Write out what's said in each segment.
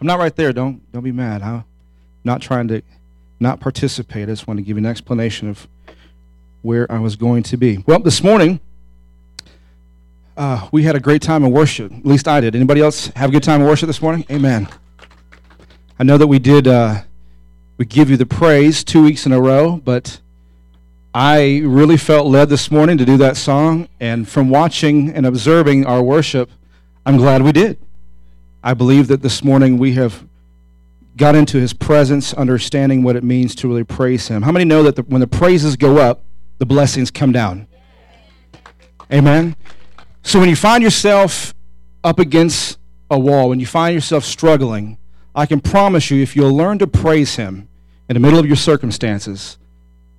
I'm not right there, don't don't be mad. I'm not trying to not participate. I just want to give you an explanation of where I was going to be. Well, this morning uh, we had a great time in worship. At least I did. Anybody else have a good time in worship this morning? Amen. I know that we did. Uh, we give you the praise two weeks in a row, but I really felt led this morning to do that song. And from watching and observing our worship, I'm glad we did. I believe that this morning we have got into his presence, understanding what it means to really praise him. How many know that the, when the praises go up, the blessings come down? Amen. So when you find yourself up against a wall, when you find yourself struggling, I can promise you if you'll learn to praise him in the middle of your circumstances,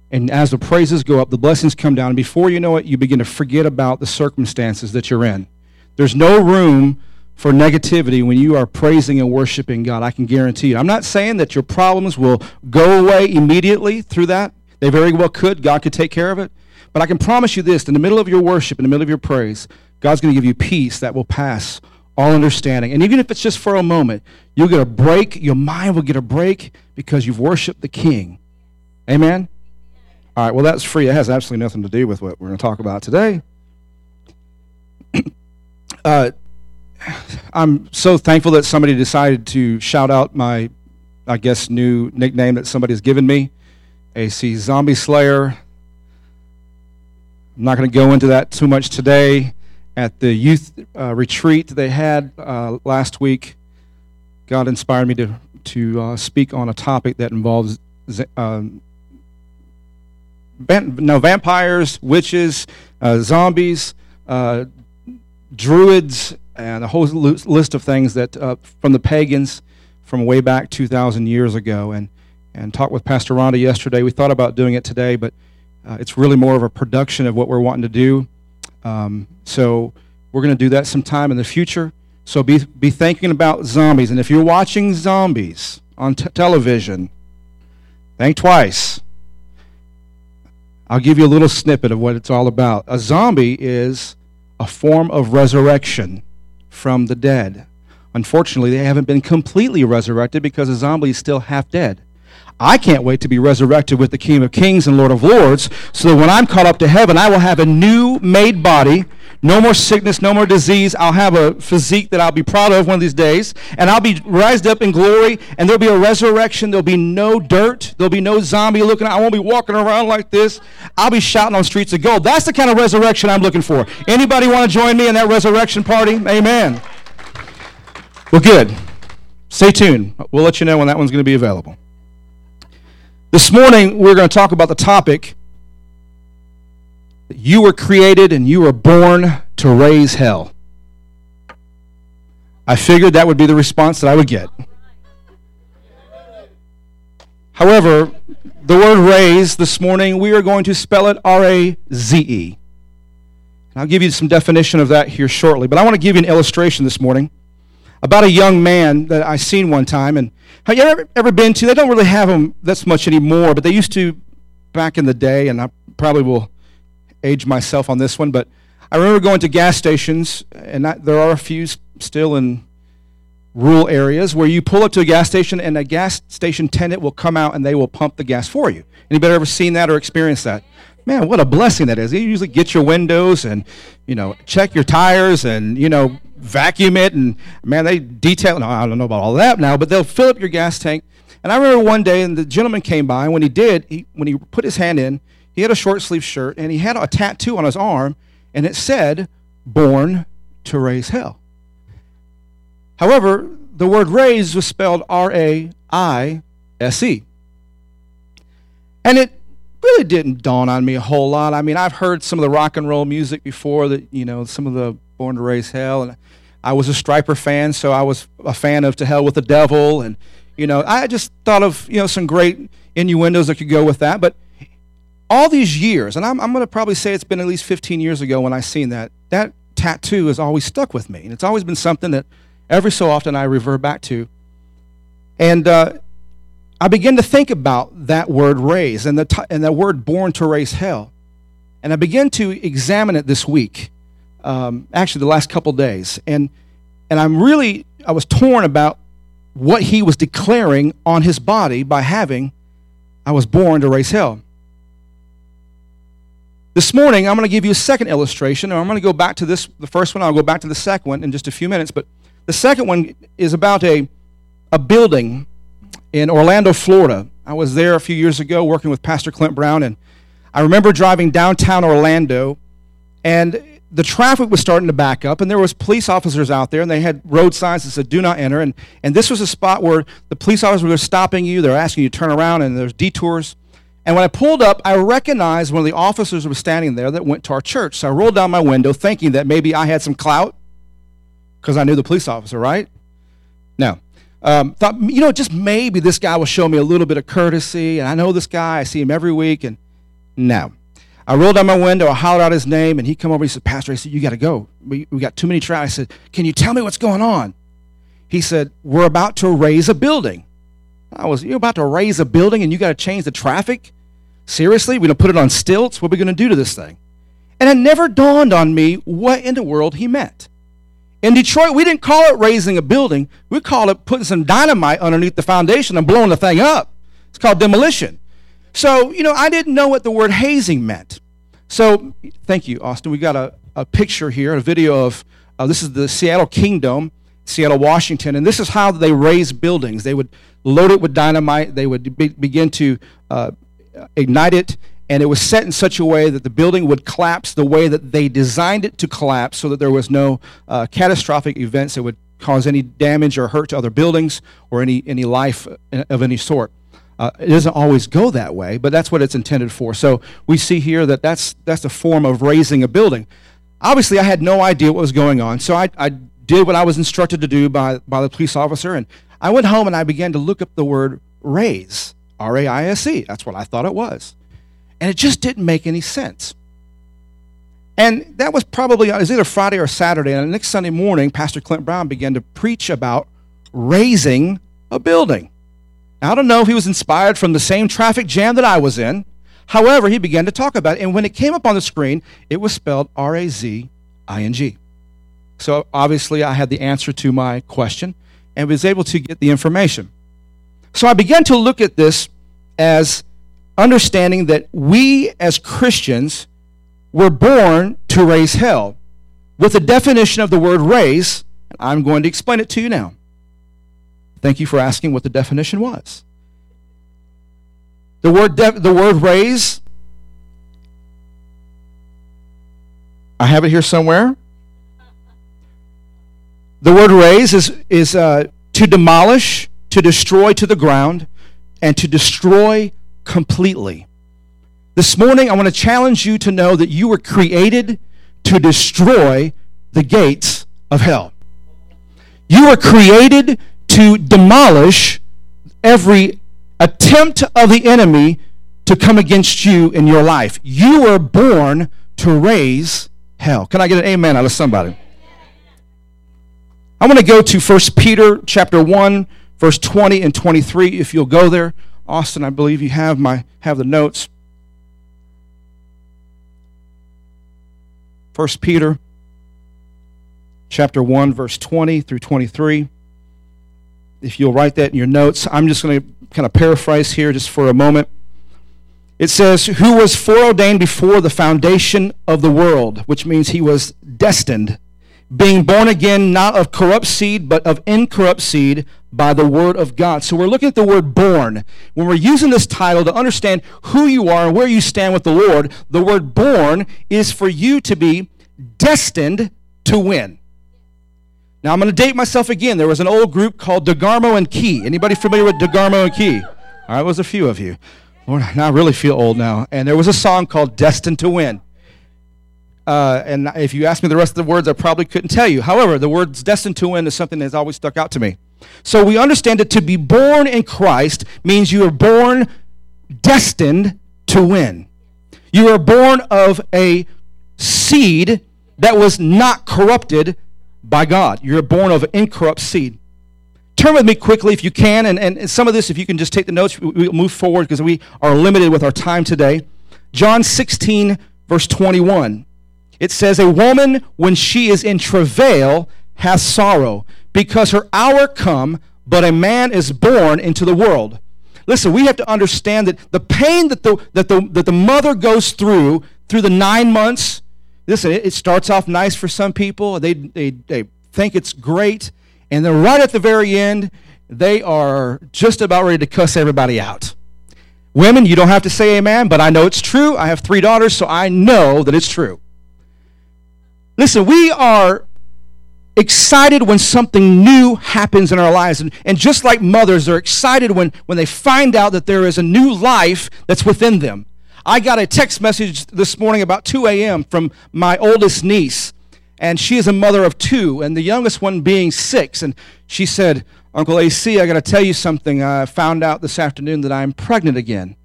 and as the praises go up, the blessings come down, and before you know it, you begin to forget about the circumstances that you're in. There's no room for negativity when you are praising and worshiping God. I can guarantee you. I'm not saying that your problems will go away immediately through that. They very well could. God could take care of it. But I can promise you this in the middle of your worship, in the middle of your praise, God's going to give you peace that will pass all understanding. And even if it's just for a moment, you'll get a break. Your mind will get a break because you've worshiped the King. Amen? All right, well, that's free. It has absolutely nothing to do with what we're going to talk about today. uh, I'm so thankful that somebody decided to shout out my, I guess, new nickname that somebody has given me AC Zombie Slayer. I'm not going to go into that too much today at the youth uh, retreat they had uh, last week, God inspired me to to uh, speak on a topic that involves um, van- no vampires, witches, uh, zombies, uh, druids, and a whole list of things that uh, from the pagans from way back 2,000 years ago. And and talked with Pastor Rhonda yesterday. We thought about doing it today, but it's really more of a production of what we're wanting to do. Um, so we're going to do that sometime in the future. So be, be thinking about zombies. And if you're watching zombies on t- television, think twice. I'll give you a little snippet of what it's all about. A zombie is a form of resurrection from the dead. Unfortunately, they haven't been completely resurrected because a zombie is still half dead. I can't wait to be resurrected with the King of Kings and Lord of Lords, so that when I'm caught up to heaven, I will have a new made body. No more sickness, no more disease. I'll have a physique that I'll be proud of one of these days. And I'll be raised up in glory, and there'll be a resurrection. There'll be no dirt. There'll be no zombie looking. I won't be walking around like this. I'll be shouting on streets of gold. That's the kind of resurrection I'm looking for. Anybody want to join me in that resurrection party? Amen. Well, good. Stay tuned. We'll let you know when that one's going to be available. This morning, we're going to talk about the topic that you were created and you were born to raise hell. I figured that would be the response that I would get. However, the word raise this morning, we are going to spell it R A Z E. And I'll give you some definition of that here shortly. But I want to give you an illustration this morning about a young man that I seen one time. And have you ever, ever been to? They don't really have them that's much anymore, but they used to back in the day. And I probably will age myself on this one, but I remember going to gas stations, and I, there are a few still in rural areas where you pull up to a gas station and a gas station attendant will come out and they will pump the gas for you. Anybody ever seen that or experienced that? Man, what a blessing that is. They usually get your windows and, you know, check your tires and, you know, vacuum it and man, they detail. No, I don't know about all that now, but they'll fill up your gas tank. And I remember one day, and the gentleman came by. And when he did, he, when he put his hand in, he had a short sleeve shirt and he had a tattoo on his arm, and it said, "Born to raise hell." However, the word "raise" was spelled R-A-I-S-E, and it really didn't dawn on me a whole lot. I mean, I've heard some of the rock and roll music before that, you know, some of the Born to Raise Hell, and I was a Stryper fan, so I was a fan of To Hell with the Devil, and you know, I just thought of you know some great innuendos that could go with that. But all these years, and I'm, I'm going to probably say it's been at least 15 years ago when I seen that. That tattoo has always stuck with me, and it's always been something that every so often I revert back to. And uh, I begin to think about that word raise and the, t- and that word born to raise hell. And I begin to examine it this week um, actually the last couple days, and and I'm really I was torn about what he was declaring on his body by having, I was born to raise hell. This morning, I'm going to give you a second illustration, and I'm going to go back to this, the first one, I'll go back to the second one in just a few minutes. But the second one is about a, a building in Orlando, Florida. I was there a few years ago working with Pastor Clint Brown, and I remember driving downtown Orlando, and the traffic was starting to back up, and there was police officers out there, and they had road signs that said "Do not enter." And and this was a spot where the police officers were stopping you. They're asking you to turn around, and there's detours. And when I pulled up, I recognized one of the officers was standing there that went to our church. So I rolled down my window, thinking that maybe I had some clout because I knew the police officer, right? No. Um, thought, you know, just maybe this guy will show me a little bit of courtesy. And I know this guy, I see him every week. And no. I rolled down my window, I hollered out his name, and he come over. He said, Pastor, I said, you got to go. We, we got too many traffic. I said, can you tell me what's going on? He said, we're about to raise a building. I was, you're about to raise a building and you got to change the traffic? Seriously? We're going to put it on stilts? What are we going to do to this thing? And it never dawned on me what in the world he meant. In Detroit, we didn't call it raising a building. We called it putting some dynamite underneath the foundation and blowing the thing up. It's called demolition. So, you know, I didn't know what the word hazing meant. So, thank you, Austin. We got a, a picture here, a video of uh, this is the Seattle Kingdome, Seattle, Washington, and this is how they raise buildings. They would load it with dynamite, they would be, begin to uh, ignite it, and it was set in such a way that the building would collapse the way that they designed it to collapse so that there was no uh, catastrophic events that would cause any damage or hurt to other buildings or any, any life of any sort. Uh, it doesn't always go that way, but that's what it's intended for. So we see here that that's, that's a form of raising a building. Obviously, I had no idea what was going on, so I, I did what I was instructed to do by, by the police officer, and I went home and I began to look up the word raise, R A I S E. That's what I thought it was. And it just didn't make any sense. And that was probably, uh, it was either Friday or Saturday. And the next Sunday morning, Pastor Clint Brown began to preach about raising a building. Now, I don't know if he was inspired from the same traffic jam that I was in. However, he began to talk about it. And when it came up on the screen, it was spelled R A Z I N G. So obviously, I had the answer to my question and was able to get the information. So I began to look at this as understanding that we as Christians were born to raise hell. With the definition of the word raise, I'm going to explain it to you now. Thank you for asking what the definition was. The word, de- the word raise, I have it here somewhere. The word raise is, is uh, to demolish, to destroy to the ground, and to destroy completely. This morning, I want to challenge you to know that you were created to destroy the gates of hell. You were created to demolish every attempt of the enemy to come against you in your life. You were born to raise hell. Can I get an amen out of somebody? I want to go to 1 Peter chapter 1 verse 20 and 23 if you'll go there. Austin, I believe you have my have the notes. 1 Peter chapter 1 verse 20 through 23 if you'll write that in your notes. I'm just going to kind of paraphrase here just for a moment. It says, Who was foreordained before the foundation of the world, which means he was destined, being born again not of corrupt seed, but of incorrupt seed by the word of God. So we're looking at the word born. When we're using this title to understand who you are and where you stand with the Lord, the word born is for you to be destined to win. Now I'm going to date myself again. There was an old group called DeGarmo and Key. Anybody familiar with DeGarmo and Key? All right, was a few of you. Lord, now I really feel old now. And there was a song called Destined to Win. Uh, and if you ask me the rest of the words, I probably couldn't tell you. However, the words destined to win is something that's always stuck out to me. So we understand that to be born in Christ means you are born destined to win. You are born of a seed that was not corrupted by God. You're born of incorrupt seed. Turn with me quickly if you can, and, and some of this, if you can just take the notes, we'll move forward because we are limited with our time today. John 16, verse 21. It says, A woman, when she is in travail, has sorrow, because her hour come, but a man is born into the world. Listen, we have to understand that the pain that the, that the, that the mother goes through through the nine months, listen, it, it starts off nice for some people. They, they, they think it's great. And then right at the very end, they are just about ready to cuss everybody out. Women, you don't have to say amen, but I know it's true. I have three daughters, so I know that it's true. Listen, we are excited when something new happens in our lives. And, and just like mothers are excited when, when they find out that there is a new life that's within them. I got a text message this morning about 2 a.m. from my oldest niece, and she is a mother of two, and the youngest one being six. And she said, Uncle AC, I got to tell you something. I found out this afternoon that I'm pregnant again.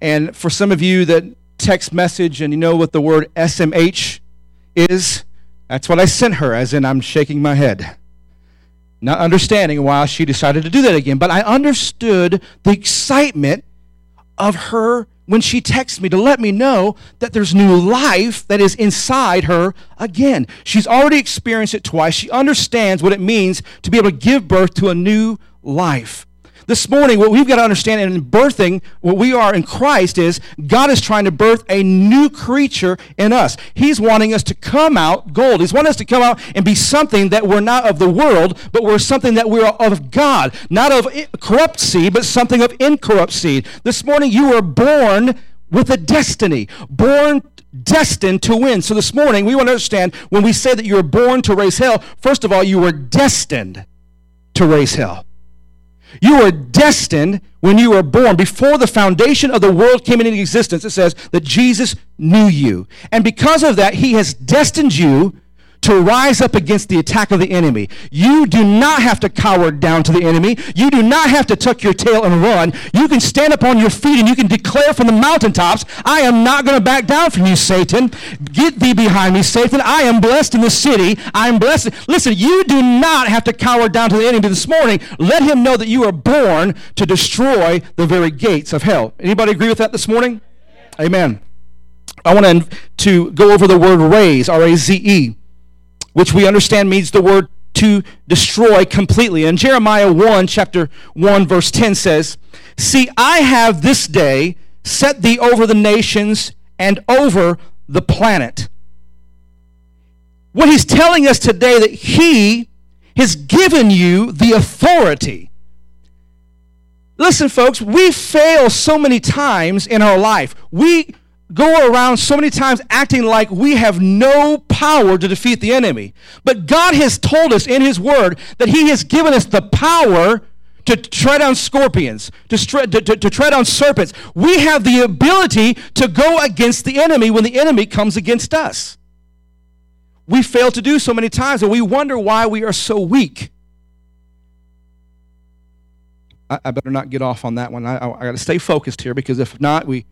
And for some of you that text message and you know what the word SMH is, that's what I sent her, as in I'm shaking my head. Not understanding why she decided to do that again, but I understood the excitement of her when she texts me to let me know that there's new life that is inside her again. She's already experienced it twice. She understands what it means to be able to give birth to a new life. This morning, what we've got to understand in birthing what we are in Christ is God is trying to birth a new creature in us. He's wanting us to come out gold. He's wanting us to come out and be something that we're not of the world, but we're something that we're of God. Not of corrupt seed, but something of incorrupt seed. This morning, you were born with a destiny, born destined to win. So this morning, we want to understand when we say that you were born to raise hell, first of all, you were destined to raise hell. You were destined when you were born. Before the foundation of the world came into existence, it says that Jesus knew you. And because of that, he has destined you to rise up against the attack of the enemy. You do not have to cower down to the enemy. You do not have to tuck your tail and run. You can stand up on your feet and you can declare from the mountaintops, I am not going to back down from you, Satan. Get thee behind me, Satan. I am blessed in the city. I am blessed. Listen, you do not have to cower down to the enemy this morning. Let him know that you are born to destroy the very gates of hell. Anybody agree with that this morning? Amen. I want to go over the word raise, R A Z E which we understand means the word to destroy completely. And Jeremiah 1, chapter 1, verse 10 says, See, I have this day set thee over the nations and over the planet. What he's telling us today that he has given you the authority. Listen, folks, we fail so many times in our life. We go around so many times acting like we have no power to defeat the enemy. But God has told us in His Word that He has given us the power to tread on scorpions, to, to, to, to, tread on serpents. We have the ability to go against the enemy when the enemy comes against us. We fail to do so many times, and we wonder why we are so weak. I, I better not get off on that one. I, I, I got to stay focused here because if not, we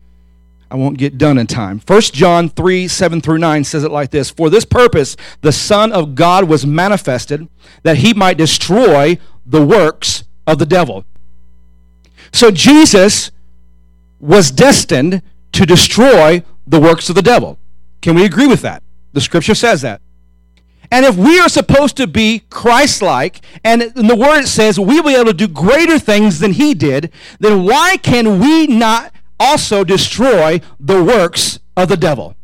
I won't get done in time. 1 John 3 7 through 9 says it like this For this purpose, the Son of God was manifested, that he might destroy the works of the devil. So Jesus was destined to destroy the works of the devil. Can we agree with that? The scripture says that. And if we are supposed to be Christ like, and the word says we'll be able to do greater things than he did, then why can we not also destroy the works of the devil?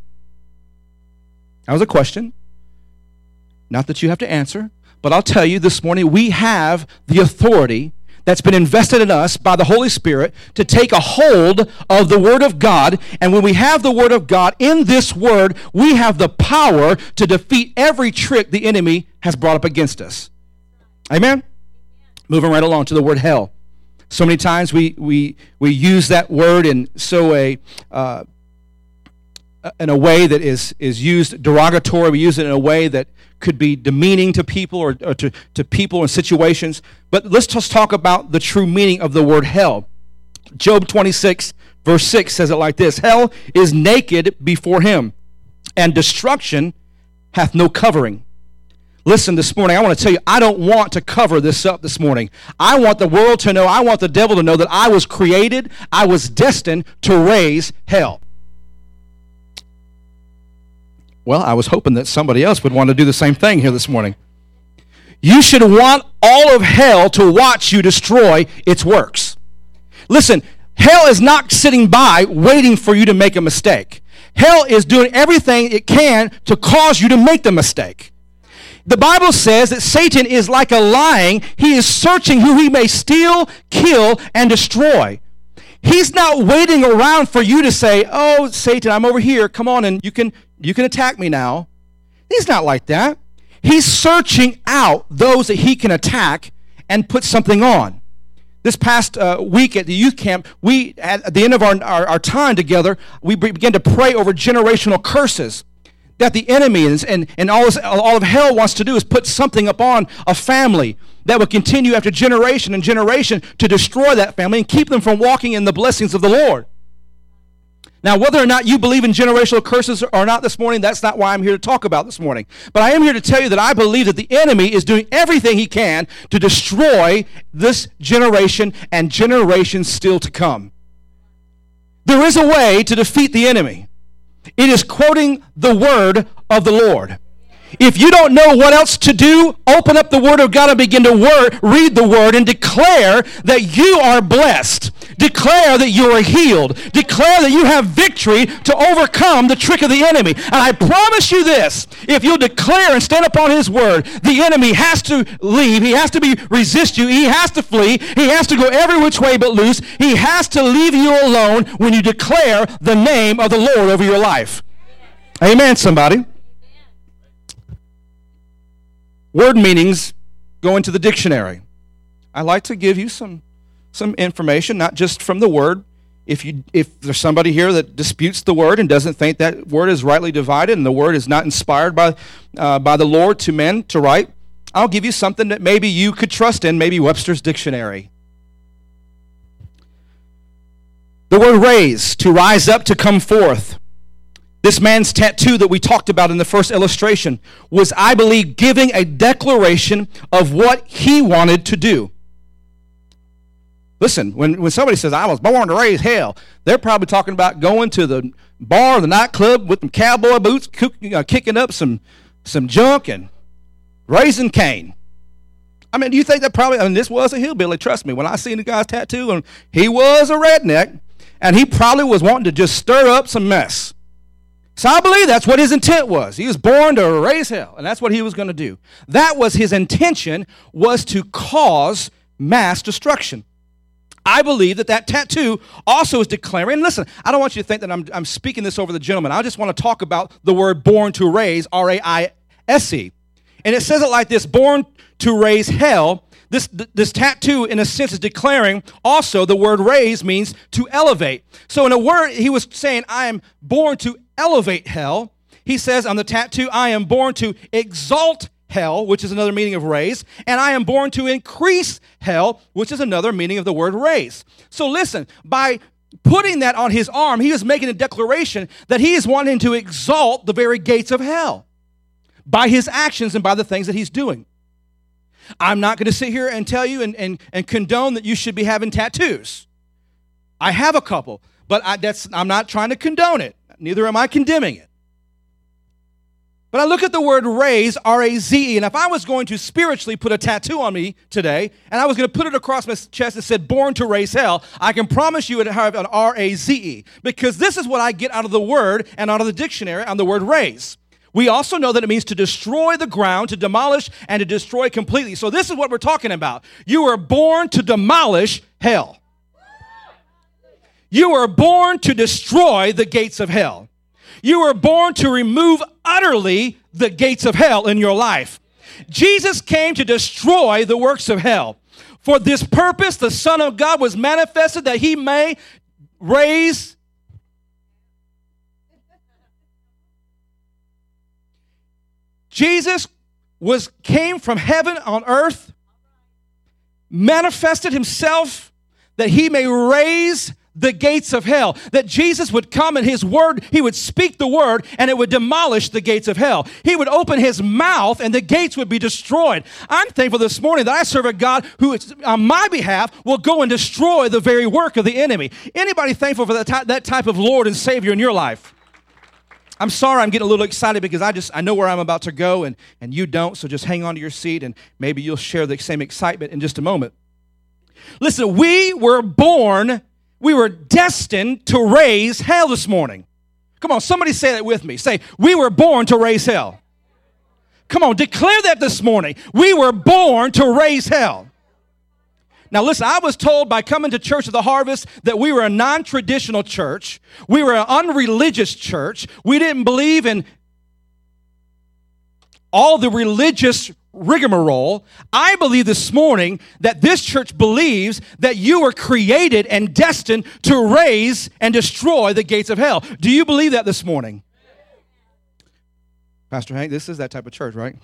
That was a question. Not that you have to answer, but I'll tell you this morning we have the authority that's been invested in us by the Holy Spirit to take a hold of the Word of God. And when we have the Word of God in this Word, we have the power to defeat every trick the enemy has brought up against us. Amen? Moving right along to the word hell. So many times we, we, we use that word in so a, uh, in a way that is, is used derogatory. We use it in a way that could be demeaning to people or, or to, to people in situations. But let's just talk about the true meaning of the word hell. Job 26, verse 6 says it like this Hell is naked before him, and destruction hath no covering. Listen, this morning, I want to tell you, I don't want to cover this up this morning. I want the world to know, I want the devil to know that I was created, I was destined to raise hell. Well, I was hoping that somebody else would want to do the same thing here this morning. you should want all of hell to watch you destroy its works. Listen, hell is not sitting by waiting for you to make a mistake. Hell is doing everything it can to cause you to make the mistake. The Bible says that Satan is like a lying. He is searching who he may steal, kill, and destroy. He's not waiting around for you to say, "Oh, Satan, I'm over here. Come on and you can you can attack me now." He's not like that. He's searching out those that he can attack and put something on. This past uh, week at the youth camp, we at the end of our, our, our time together, we began to pray over generational curses that the enemy is, and, and all, this, all of hell wants to do is put something upon a family that will continue after generation and generation to destroy that family and keep them from walking in the blessings of the Lord. Now, whether or not you believe in generational curses or not this morning, that's not why I'm here to talk about this morning. But I am here to tell you that I believe that the enemy is doing everything he can to destroy this generation and generations still to come. There is a way to defeat the enemy. It is quoting the word of the Lord. If you don't know what else to do, open up the Word of God and begin to word, read the Word and declare that you are blessed. Declare that you are healed. Declare that you have victory to overcome the trick of the enemy. And I promise you this if you'll declare and stand upon His Word, the enemy has to leave. He has to be resist you. He has to flee. He has to go every which way but loose. He has to leave you alone when you declare the name of the Lord over your life. Amen, somebody. Word meanings go into the dictionary. I like to give you some some information, not just from the word. If you if there's somebody here that disputes the word and doesn't think that word is rightly divided and the word is not inspired by uh, by the Lord to men to write, I'll give you something that maybe you could trust in, maybe Webster's dictionary. The word raise, to rise up, to come forth. This man's tattoo that we talked about in the first illustration was, I believe, giving a declaration of what he wanted to do. Listen, when, when somebody says, I was born to raise hell, they're probably talking about going to the bar the nightclub with some cowboy boots, uh, kicking up some, some junk and raising Cain. I mean, do you think that probably, I mean, this was a hillbilly, trust me. When I seen the guy's tattoo, and he was a redneck, and he probably was wanting to just stir up some mess. So I believe that's what his intent was. He was born to raise hell, and that's what he was going to do. That was his intention was to cause mass destruction. I believe that that tattoo also is declaring. Listen, I don't want you to think that I'm, I'm speaking this over the gentleman. I just want to talk about the word born to raise, R A I S E. And it says it like this born to raise hell this, this tattoo, in a sense, is declaring also the word raise means to elevate. So, in a word, he was saying, I am born to elevate hell. He says on the tattoo, I am born to exalt hell, which is another meaning of raise, and I am born to increase hell, which is another meaning of the word raise. So, listen, by putting that on his arm, he is making a declaration that he is wanting to exalt the very gates of hell by his actions and by the things that he's doing. I'm not going to sit here and tell you and, and, and condone that you should be having tattoos. I have a couple, but I, that's, I'm not trying to condone it. Neither am I condemning it. But I look at the word raise, R A Z E, and if I was going to spiritually put a tattoo on me today, and I was going to put it across my chest and said, born to raise hell, I can promise you it'd have an R A Z E, because this is what I get out of the word and out of the dictionary on the word raise. We also know that it means to destroy the ground, to demolish, and to destroy completely. So, this is what we're talking about. You were born to demolish hell. You were born to destroy the gates of hell. You were born to remove utterly the gates of hell in your life. Jesus came to destroy the works of hell. For this purpose, the Son of God was manifested that he may raise Jesus was came from heaven on earth, manifested himself that he may raise the gates of hell. That Jesus would come and his word, he would speak the word and it would demolish the gates of hell. He would open his mouth and the gates would be destroyed. I'm thankful this morning that I serve a God who, on my behalf, will go and destroy the very work of the enemy. Anybody thankful for that, that type of Lord and Savior in your life? I'm sorry I'm getting a little excited because I just I know where I'm about to go and, and you don't, so just hang on to your seat and maybe you'll share the same excitement in just a moment. Listen, we were born, we were destined to raise hell this morning. Come on, somebody say that with me. Say, we were born to raise hell. Come on, declare that this morning. We were born to raise hell. Now, listen, I was told by coming to Church of the Harvest that we were a non traditional church. We were an unreligious church. We didn't believe in all the religious rigmarole. I believe this morning that this church believes that you were created and destined to raise and destroy the gates of hell. Do you believe that this morning? Pastor Hank, this is that type of church, right?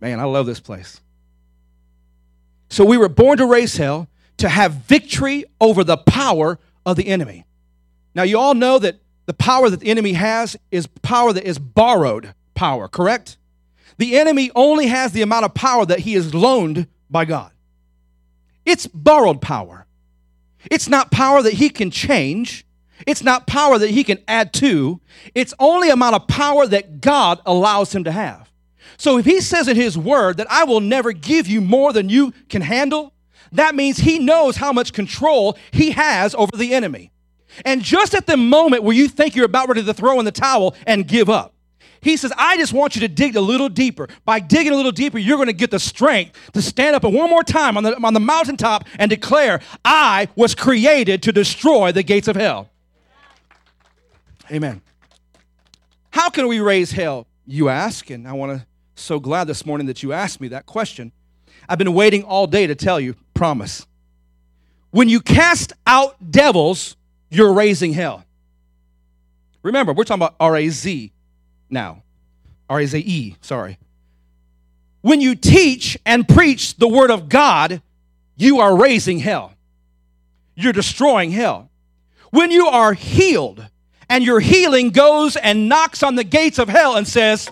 Man, I love this place. So we were born to raise hell, to have victory over the power of the enemy. Now, you all know that the power that the enemy has is power that is borrowed power, correct? The enemy only has the amount of power that he is loaned by God. It's borrowed power. It's not power that he can change. It's not power that he can add to. It's only amount of power that God allows him to have. So if he says in his word that I will never give you more than you can handle, that means he knows how much control he has over the enemy. And just at the moment where you think you're about ready to throw in the towel and give up, he says, I just want you to dig a little deeper. By digging a little deeper, you're going to get the strength to stand up and one more time on the, on the mountaintop and declare, I was created to destroy the gates of hell. Amen. How can we raise hell, you ask? And I want to so glad this morning that you asked me that question. I've been waiting all day to tell you, promise. When you cast out devils, you're raising hell. Remember, we're talking about R A Z now. R A Z E, sorry. When you teach and preach the word of God, you are raising hell. You're destroying hell. When you are healed and your healing goes and knocks on the gates of hell and says,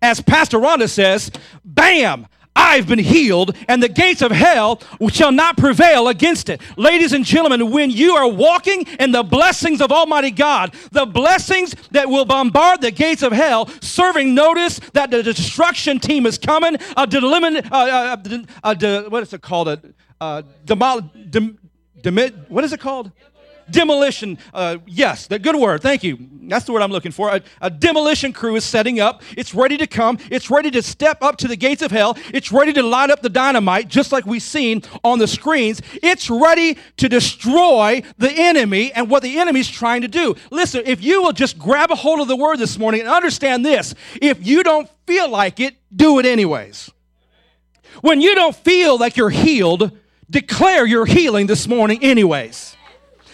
as Pastor Rhonda says, bam, I've been healed, and the gates of hell shall not prevail against it. Ladies and gentlemen, when you are walking in the blessings of Almighty God, the blessings that will bombard the gates of hell, serving notice that the destruction team is coming, a delimit, uh, uh, uh, what is it called? A, uh, demol, dem, dem, what is it called? Demolition, uh, yes, the good word, thank you. That's the word I'm looking for. A, a, demolition crew is setting up. It's ready to come. It's ready to step up to the gates of hell. It's ready to light up the dynamite, just like we've seen on the screens. It's ready to destroy the enemy and what the enemy's trying to do. Listen, if you will just grab a hold of the word this morning and understand this, if you don't feel like it, do it anyways. When you don't feel like you're healed, declare your healing this morning anyways.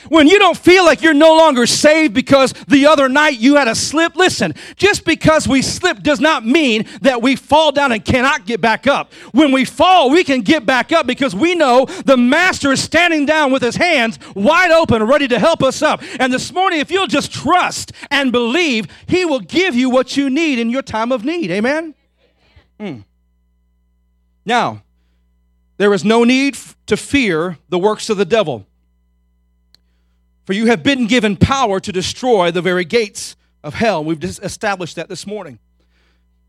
When you don't feel like you're no longer saved because the other night you had a slip, listen, just because we slip does not mean that we fall down and cannot get back up. When we fall, we can get back up because we know the Master is standing down with his hands wide open, ready to help us up. And this morning, if you'll just trust and believe, he will give you what you need in your time of need. Amen? Mm. Now, there is no need to fear the works of the devil. For you have been given power to destroy the very gates of hell. We've established that this morning.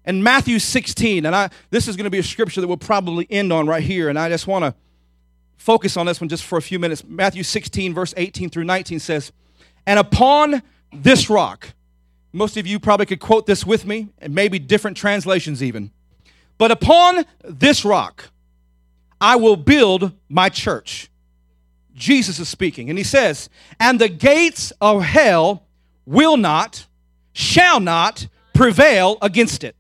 And Matthew 16, and I, this is going to be a scripture that we'll probably end on right here, and I just want to focus on this one just for a few minutes. Matthew 16, verse 18 through 19 says, And upon this rock, most of you probably could quote this with me, and maybe different translations even. But upon this rock, I will build my church Jesus is speaking, and he says, And the gates of hell will not, shall not prevail against it.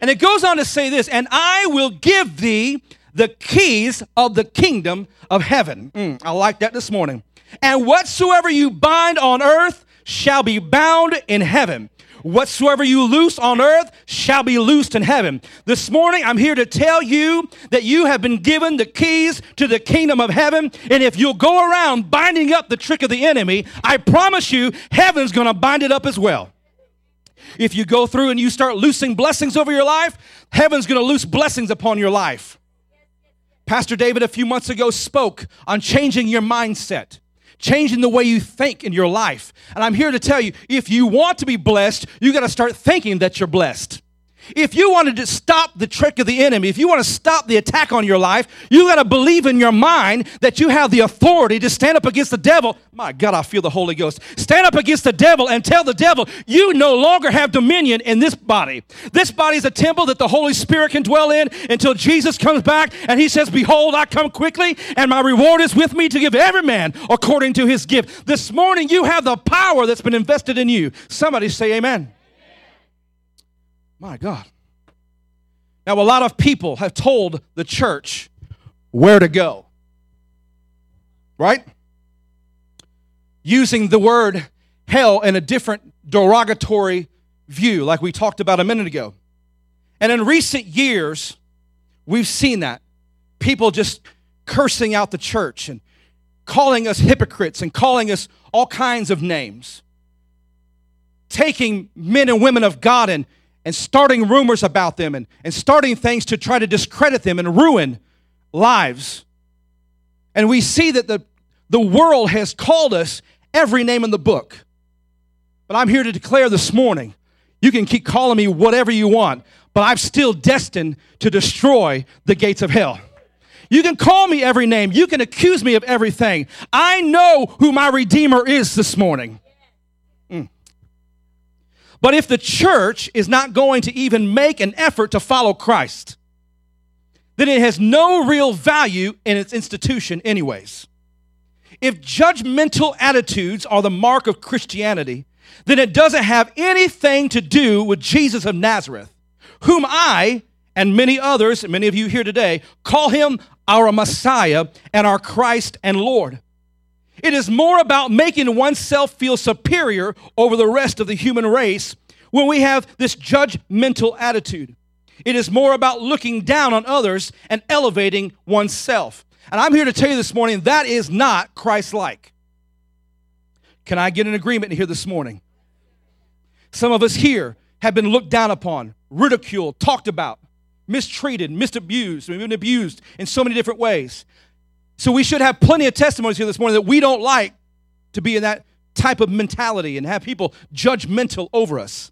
And it goes on to say this, and I will give thee the keys of the kingdom of heaven. Mm, I like that this morning. And whatsoever you bind on earth shall be bound in heaven Whatsoever you loose on earth shall be loosed in heaven. This morning, I'm here to tell you that you have been given the keys to the kingdom of heaven. And if you'll go around binding up the trick of the enemy, I promise you, heaven's going to bind it up as well. If you go through and you start loosing blessings over your life, heaven's going to loose blessings upon your life. Pastor David, a few months ago, spoke on changing your mindset changing the way you think in your life. And I'm here to tell you if you want to be blessed, you got to start thinking that you're blessed. If you wanted to stop the trick of the enemy, if you want to stop the attack on your life, you got to believe in your mind that you have the authority to stand up against the devil. My God, I feel the Holy Ghost. Stand up against the devil and tell the devil, you no longer have dominion in this body. This body is a temple that the Holy Spirit can dwell in until Jesus comes back and he says, Behold, I come quickly, and my reward is with me to give every man according to his gift. This morning, you have the power that's been invested in you. Somebody say, Amen. My God. Now, a lot of people have told the church where to go, right? Using the word hell in a different derogatory view, like we talked about a minute ago. And in recent years, we've seen that. People just cursing out the church and calling us hypocrites and calling us all kinds of names. Taking men and women of God and and starting rumors about them and, and starting things to try to discredit them and ruin lives. And we see that the, the world has called us every name in the book. But I'm here to declare this morning you can keep calling me whatever you want, but I'm still destined to destroy the gates of hell. You can call me every name. You can accuse me of everything. I know who my Redeemer is this morning. But if the church is not going to even make an effort to follow Christ, then it has no real value in its institution, anyways. If judgmental attitudes are the mark of Christianity, then it doesn't have anything to do with Jesus of Nazareth, whom I and many others, many of you here today, call him our Messiah and our Christ and Lord. It is more about making oneself feel superior over the rest of the human race when we have this judgmental attitude. It is more about looking down on others and elevating oneself. And I'm here to tell you this morning that is not Christ like. Can I get an agreement here this morning? Some of us here have been looked down upon, ridiculed, talked about, mistreated, misabused. We've been abused in so many different ways. So we should have plenty of testimonies here this morning that we don't like to be in that type of mentality and have people judgmental over us.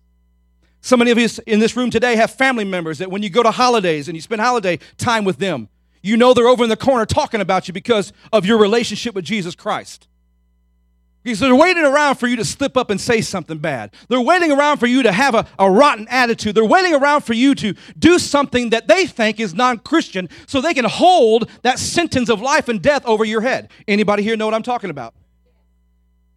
So many of us in this room today have family members that when you go to holidays and you spend holiday time with them, you know they're over in the corner talking about you because of your relationship with Jesus Christ. Because they're waiting around for you to slip up and say something bad. They're waiting around for you to have a, a rotten attitude. They're waiting around for you to do something that they think is non-Christian so they can hold that sentence of life and death over your head. Anybody here know what I'm talking about?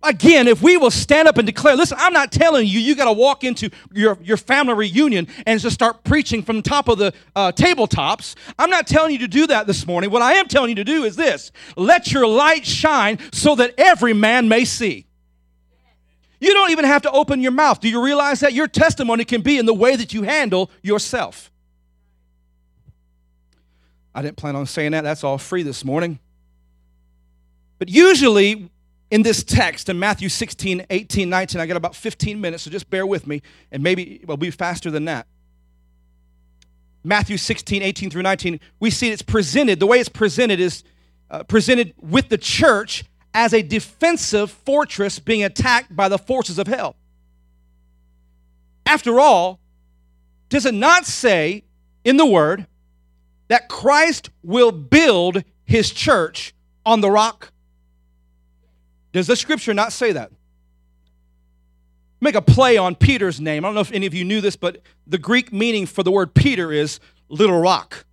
Again, if we will stand up and declare, listen, I'm not telling you, you got to walk into your, your family reunion and just start preaching from top of the uh, tabletops. I'm not telling you to do that this morning. What I am telling you to do is this let your light shine so that every man may see. You don't even have to open your mouth. Do you realize that? Your testimony can be in the way that you handle yourself. I didn't plan on saying that. That's all free this morning. But usually, in this text in Matthew 16, 18, 19. I got about 15 minutes, so just bear with me, and maybe we'll be faster than that. Matthew 16, 18 through 19, we see it's presented, the way it's presented is uh, presented with the church as a defensive fortress being attacked by the forces of hell. After all, does it not say in the word that Christ will build his church on the rock? Does the scripture not say that? Make a play on Peter's name. I don't know if any of you knew this, but the Greek meaning for the word Peter is little rock.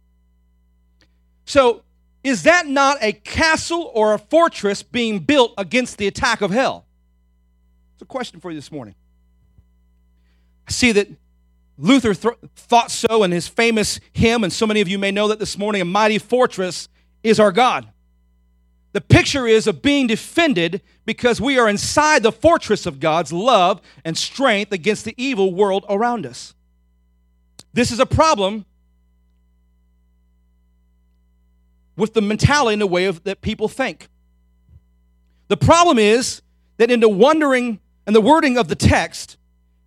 So, is that not a castle or a fortress being built against the attack of hell? It's a question for you this morning. I see that Luther th- thought so in his famous hymn, and so many of you may know that this morning a mighty fortress is our God. The picture is of being defended because we are inside the fortress of God's love and strength against the evil world around us. This is a problem with the mentality and the way of, that people think. The problem is that in the wondering and the wording of the text,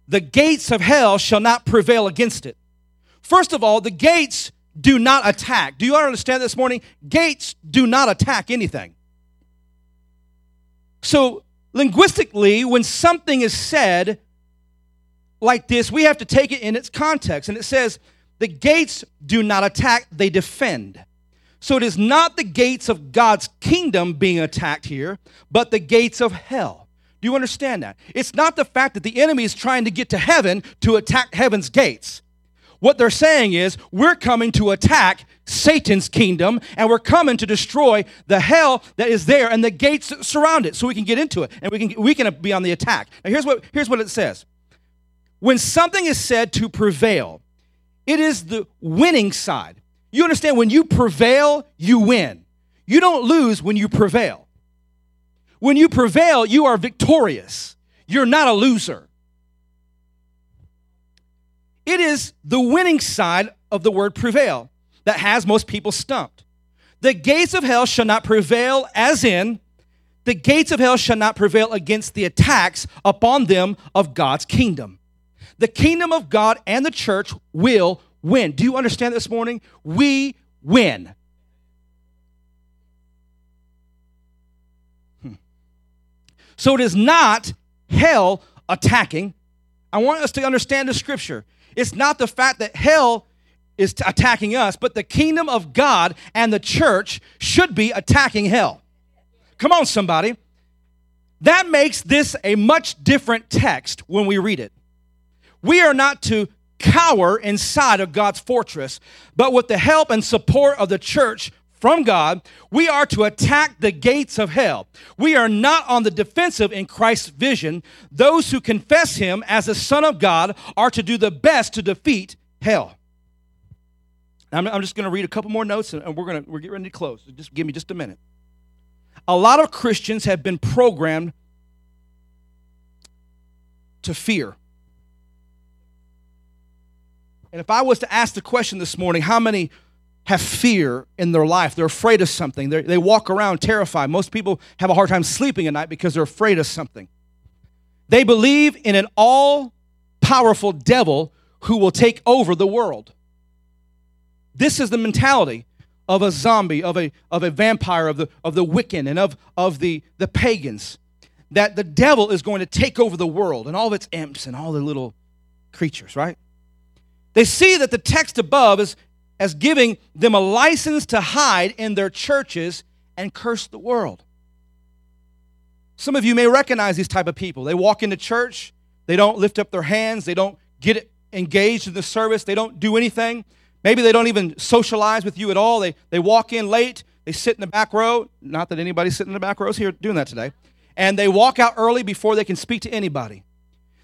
the gates of hell shall not prevail against it. First of all, the gates do not attack. Do you understand this morning? Gates do not attack anything. So, linguistically, when something is said like this, we have to take it in its context. And it says, the gates do not attack, they defend. So it is not the gates of God's kingdom being attacked here, but the gates of hell. Do you understand that? It's not the fact that the enemy is trying to get to heaven to attack heaven's gates. What they're saying is, we're coming to attack Satan's kingdom and we're coming to destroy the hell that is there and the gates that surround it so we can get into it and we can, we can be on the attack. Now, here's what, here's what it says When something is said to prevail, it is the winning side. You understand, when you prevail, you win. You don't lose when you prevail. When you prevail, you are victorious. You're not a loser. It is the winning side of the word prevail that has most people stumped. The gates of hell shall not prevail, as in, the gates of hell shall not prevail against the attacks upon them of God's kingdom. The kingdom of God and the church will win. Do you understand this morning? We win. Hmm. So it is not hell attacking. I want us to understand the scripture. It's not the fact that hell is attacking us, but the kingdom of God and the church should be attacking hell. Come on, somebody. That makes this a much different text when we read it. We are not to cower inside of God's fortress, but with the help and support of the church from God, we are to attack the gates of hell. We are not on the defensive in Christ's vision. Those who confess him as the Son of God are to do the best to defeat hell. I'm, I'm just going to read a couple more notes and we're going to we're getting ready to close. Just give me just a minute. A lot of Christians have been programmed to fear. And if I was to ask the question this morning, how many have fear in their life? They're afraid of something. They're, they walk around terrified. Most people have a hard time sleeping at night because they're afraid of something. They believe in an all powerful devil who will take over the world. This is the mentality of a zombie, of a, of a vampire, of the, of the Wiccan, and of, of the, the pagans. That the devil is going to take over the world and all of its imps and all the little creatures, right? They see that the text above is as giving them a license to hide in their churches and curse the world. Some of you may recognize these type of people. They walk into church, they don't lift up their hands, they don't get engaged in the service, they don't do anything. Maybe they don't even socialize with you at all. They, they walk in late, they sit in the back row. Not that anybody's sitting in the back rows here doing that today. And they walk out early before they can speak to anybody.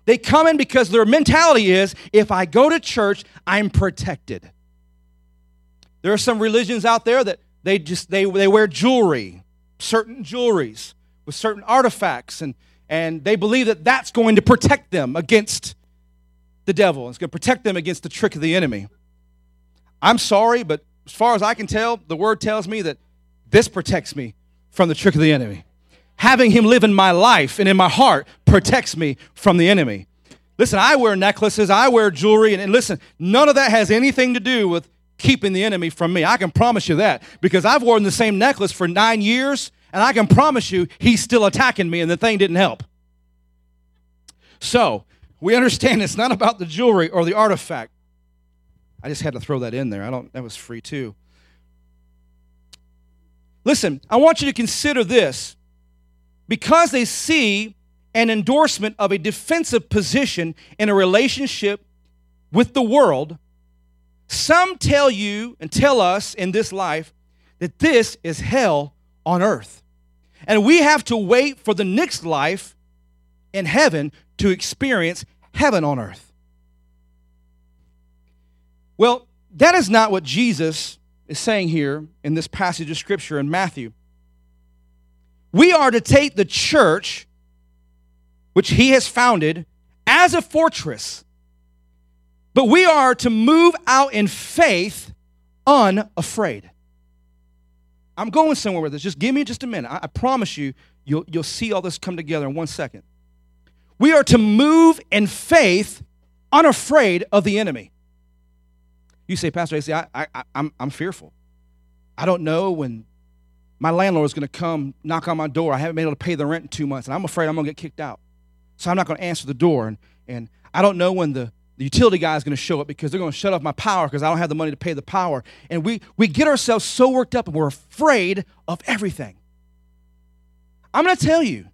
They come in because their mentality is if I go to church, I'm protected. There are some religions out there that they just they, they wear jewelry, certain jewelries with certain artifacts and and they believe that that's going to protect them against the devil. It's going to protect them against the trick of the enemy. I'm sorry, but as far as I can tell, the word tells me that this protects me from the trick of the enemy having him live in my life and in my heart protects me from the enemy. Listen, I wear necklaces, I wear jewelry, and, and, listen, none of that has anything to do with keeping the enemy from me. I can promise you that because I've worn the same necklace for nine years, and I can promise you he's still attacking me, and the thing didn't help. So, we understand it's not about the jewelry or the artifact. I just had to throw that in there. I don't that was free too. Listen, I want you to consider this because they see an endorsement of a defensive position in a relationship with the world, some tell you and tell us in this life that this is hell on earth. And we have to wait for the next life in heaven to experience heaven on earth. Well, that is not what Jesus is saying here in this passage of Scripture in Matthew. We are to take the church, which he has founded, as a fortress. But we are to move out in faith unafraid. I'm going somewhere with this. Just give me just a minute. I, I promise you, you'll, you'll see all this come together in one second. We are to move in faith unafraid of the enemy. You say, Pastor AC, I, I, I'm, I'm fearful. I don't know when my landlord is going to come knock on my door. I haven't been able to pay the rent in two months, and I'm afraid I'm going to get kicked out. So I'm not going to answer the door. And, and I don't know when the, the utility guy is going to show up because they're going to shut off my power because I don't have the money to pay the power. And we, we get ourselves so worked up and we're afraid of everything. I'm going to tell you,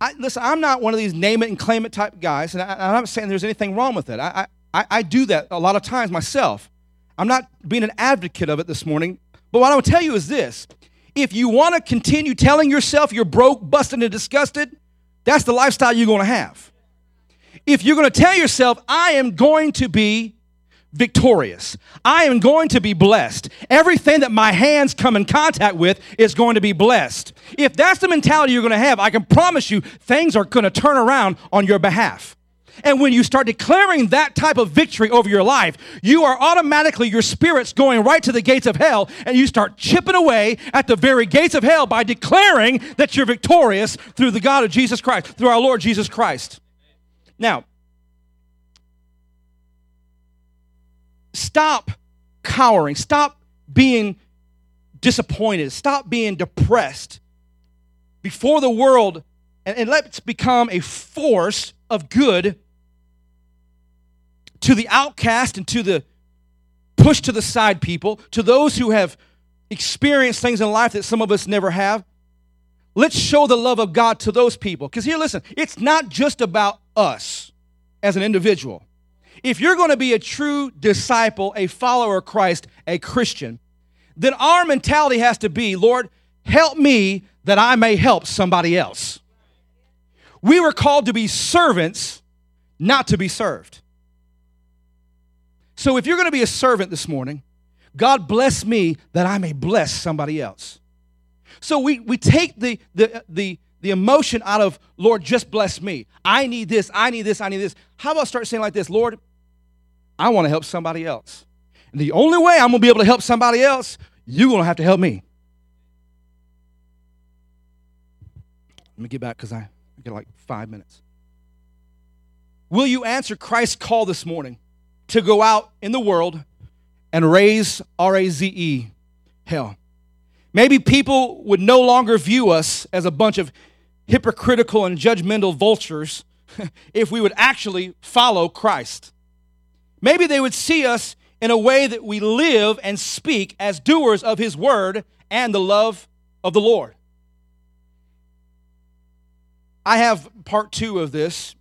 I, listen, I'm not one of these name it and claim it type guys, and I, am not saying there's anything wrong with it. I, I, I do that a lot of times myself. I'm not being an advocate of it this morning, but what I will tell you is this if you want to continue telling yourself you're broke, busted, and disgusted, that's the lifestyle you're going to have. If you're going to tell yourself, I am going to be victorious, I am going to be blessed, everything that my hands come in contact with is going to be blessed. If that's the mentality you're going to have, I can promise you things are going to turn around on your behalf. And when you start declaring that type of victory over your life, you are automatically, your spirit's going right to the gates of hell, and you start chipping away at the very gates of hell by declaring that you're victorious through the God of Jesus Christ, through our Lord Jesus Christ. Now, stop cowering, stop being disappointed, stop being depressed before the world, and, and let's become a force of good to the outcast and to the pushed to the side people, to those who have experienced things in life that some of us never have. Let's show the love of God to those people. Because here, listen, it's not just about us as an individual. If you're going to be a true disciple, a follower of Christ, a Christian, then our mentality has to be Lord, help me that I may help somebody else. We were called to be servants, not to be served. So if you're going to be a servant this morning, God bless me that I may bless somebody else. So we, we take the, the, the, the emotion out of, Lord, just bless me. I need this, I need this, I need this. How about start saying like this, Lord, I want to help somebody else. And the only way I'm going to be able to help somebody else, you're going to have to help me. Let me get back because I, I get like five minutes. Will you answer Christ's call this morning? To go out in the world and raise R A Z E hell. Maybe people would no longer view us as a bunch of hypocritical and judgmental vultures if we would actually follow Christ. Maybe they would see us in a way that we live and speak as doers of His word and the love of the Lord. I have part two of this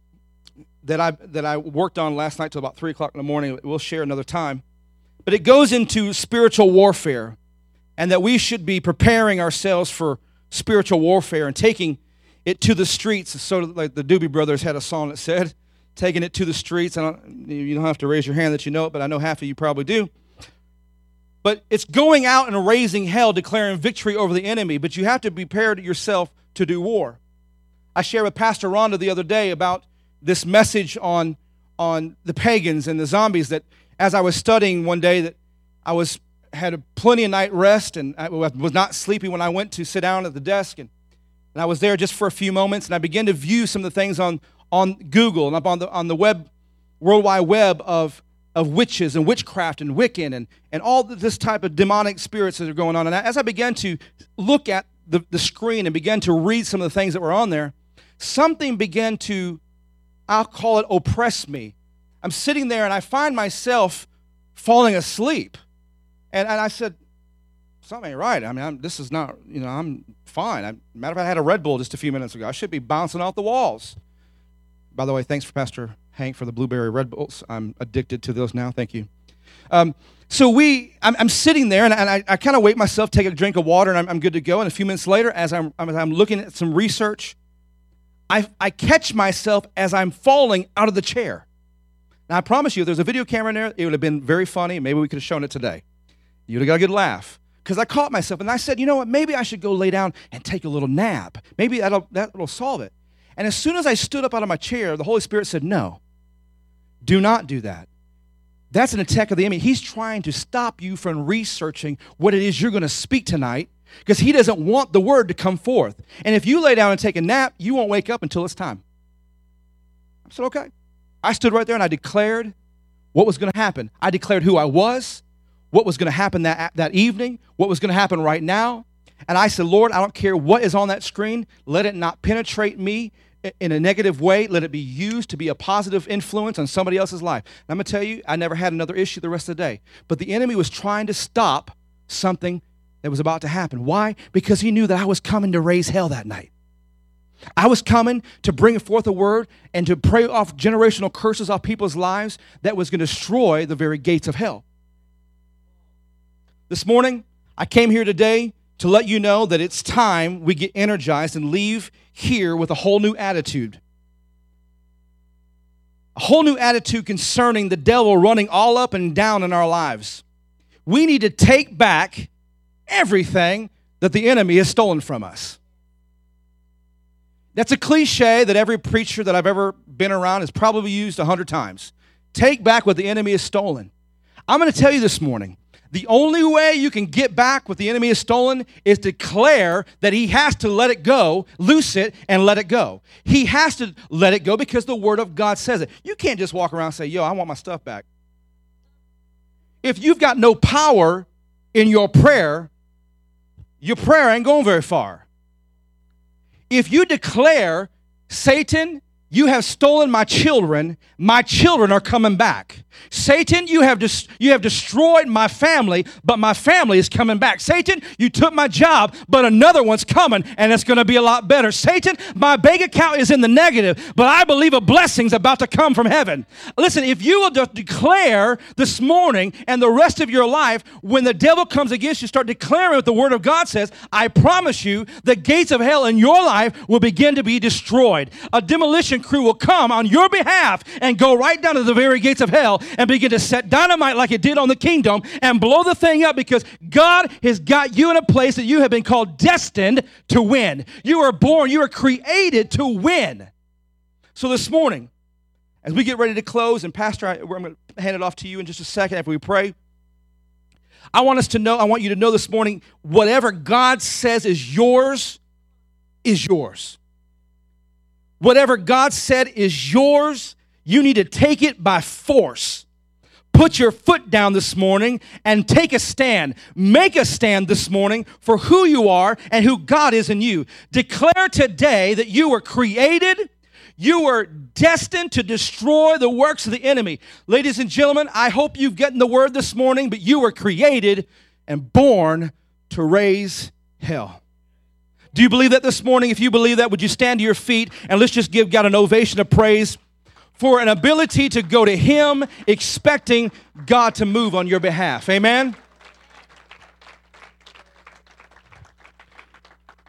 that I that I worked on last night till about three o'clock in the morning. We'll share another time, but it goes into spiritual warfare, and that we should be preparing ourselves for spiritual warfare and taking it to the streets. So, like the Doobie Brothers had a song that said, "Taking it to the streets." I don't, you don't have to raise your hand that you know it, but I know half of you probably do. But it's going out and raising hell, declaring victory over the enemy. But you have to prepare yourself to do war. I shared with Pastor Rhonda the other day about this message on on the pagans and the zombies that as I was studying one day that I was had a plenty of night rest and I was not sleepy when I went to sit down at the desk and, and I was there just for a few moments and I began to view some of the things on on Google and up on the on the web World Wide Web of of witches and witchcraft and Wiccan and, and all this type of demonic spirits that are going on. And as I began to look at the, the screen and began to read some of the things that were on there, something began to I'll call it oppress me. I'm sitting there and I find myself falling asleep. And, and I said, something ain't right. I mean, I'm, this is not, you know, I'm fine. I, matter of fact, I had a Red Bull just a few minutes ago. I should be bouncing off the walls. By the way, thanks for Pastor Hank for the blueberry Red Bulls. I'm addicted to those now. Thank you. Um, so we, I'm, I'm, sitting there and, and I, I kind of wait myself, take a drink of water, and I'm, I'm, good to go. And a few minutes later, as I'm, as I'm looking at some research, I, I catch myself as I'm falling out of the chair. Now, I promise you, if there's a video camera in there, it would have been very funny. Maybe we could have shown it today. You'd have got a good laugh. Because I caught myself and I said, you know what, maybe I should go lay down and take a little nap. Maybe that'll, that'll solve it. And as soon as I stood up out of my chair, the Holy Spirit said, no, do not do that. That's an attack of the enemy. He's trying to stop you from researching what it is you're going to speak tonight because he doesn't want the word to come forth. And if you lay down and take a nap, you won't wake up until it's time. I said, okay. I stood right there and I declared what was going to happen. I declared who I was, what was going to happen that, that evening, what was going to happen right now. And I said, Lord, I don't care what is on that screen. Let it not penetrate me in a negative way. Let it be used to be a positive influence on somebody else's life. And I'm going to tell you, I never had another issue the rest of the day. But the enemy was trying to stop something that was about to happen. Why? Because he knew that I was coming to raise hell that night. I was coming to bring forth a word and to pray off generational curses off people's lives that was going to destroy the very gates of hell. This morning, I came here today to let you know that it's time we get energized and leave here with a whole new attitude. A whole new attitude concerning the devil running all up and down in our lives. We need to take back everything that the enemy has stolen from us. That's a cliche that every preacher that I've ever been around has probably used a hundred times. Take back what the enemy has stolen. I'm going to tell you this morning the only way you can get back what the enemy has stolen is to declare that he has to let it go, loose it, and let it go. He has to let it go because the word of God says it. You can't just walk around and say, Yo, I want my stuff back. If you've got no power in your prayer, your prayer ain't going very far. If you declare, Satan, you have stolen my children, my children are coming back. Satan, you have, dis- you have destroyed my family, but my family is coming back. Satan, you took my job, but another one's coming, and it's going to be a lot better. Satan, my bank account is in the negative, but I believe a blessing's about to come from heaven. Listen, if you will de- declare this morning and the rest of your life, when the devil comes against you, start declaring what the Word of God says, I promise you, the gates of hell in your life will begin to be destroyed. A demolition crew will come on your behalf and go right down to the very gates of hell and begin to set dynamite like it did on the Kingdome and blow the thing up because God has got you in a place that you have been called destined to win. You are born, you are created to win. So this morning, as we get ready to close, and Pastor, I, am going to hand it off to you in just a second after we pray. I want us to know, I want you to know this morning, whatever God says is yours, is yours. Whatever God said is yours, you need to take it by force. Put your foot down this morning and take a stand. Make a stand this morning for who you are and who God is in you. Declare today that you were created, you were destined to destroy the works of the enemy. Ladies and gentlemen, I hope you've gotten the word this morning, but you were created and born to raise hell. Do you believe that this morning? If you believe that, would you stand to your feet and let's just give God an ovation of praise for an ability to go to Him expecting God to move on your behalf. Amen?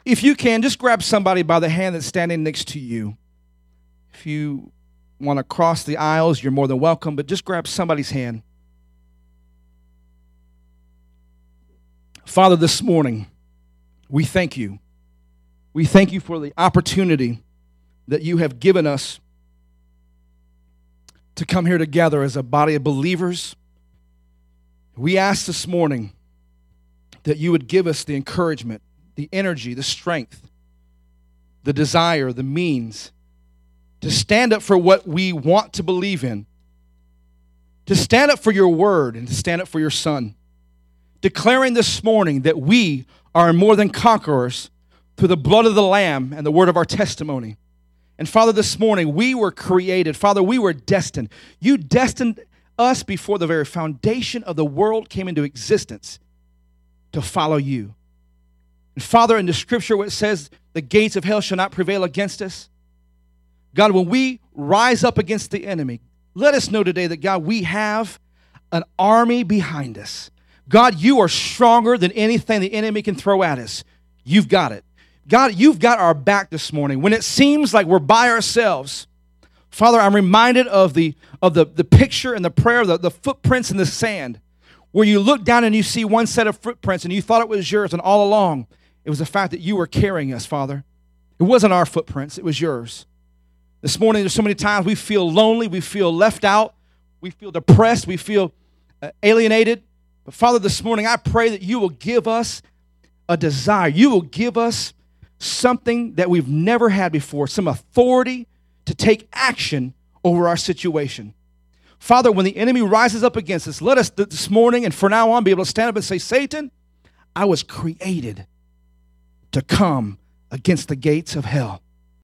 If you can, just grab somebody by the hand that's standing next to you. If you want to cross the aisles, you're more than welcome, but just grab somebody's hand. Father, this morning, we thank you we thank you for the opportunity that you have given us to come here together as a body of believers. We ask this morning that you would give us the encouragement, the energy, the strength, the desire, the means to stand up for what we want to believe in, to stand up for your word and to stand up for your son. Declaring this morning that we are more than conquerors through the blood of the Lamb and the word of our testimony. And Father, this morning we were created. Father, we were destined. You destined us before the very foundation of the world came into existence to follow you. And Father, in the scripture where it says, the gates of hell shall not prevail against us, God, when we rise up against the enemy, let us know today that, God, we have an army behind us. God, you are stronger than anything the enemy can throw at us. You've got it. God, you've got our back this morning. When it seems like we're by ourselves, Father, I'm reminded of the, of the, the picture and the prayer, the, the footprints in the sand, where you look down and you see one set of footprints and you thought it was yours, and all along it was the fact that you were carrying us, Father. It wasn't our footprints, it was yours. This morning, there's so many times we feel lonely, we feel left out, we feel depressed, we feel uh, alienated. But Father, this morning, I pray that you will give us a desire. You will give us something that we've never had before, some authority to take action over our situation. Father, when the enemy rises up against us, let us this morning and from now on be able to stand up and say, Satan, I was created to come against the gates of hell.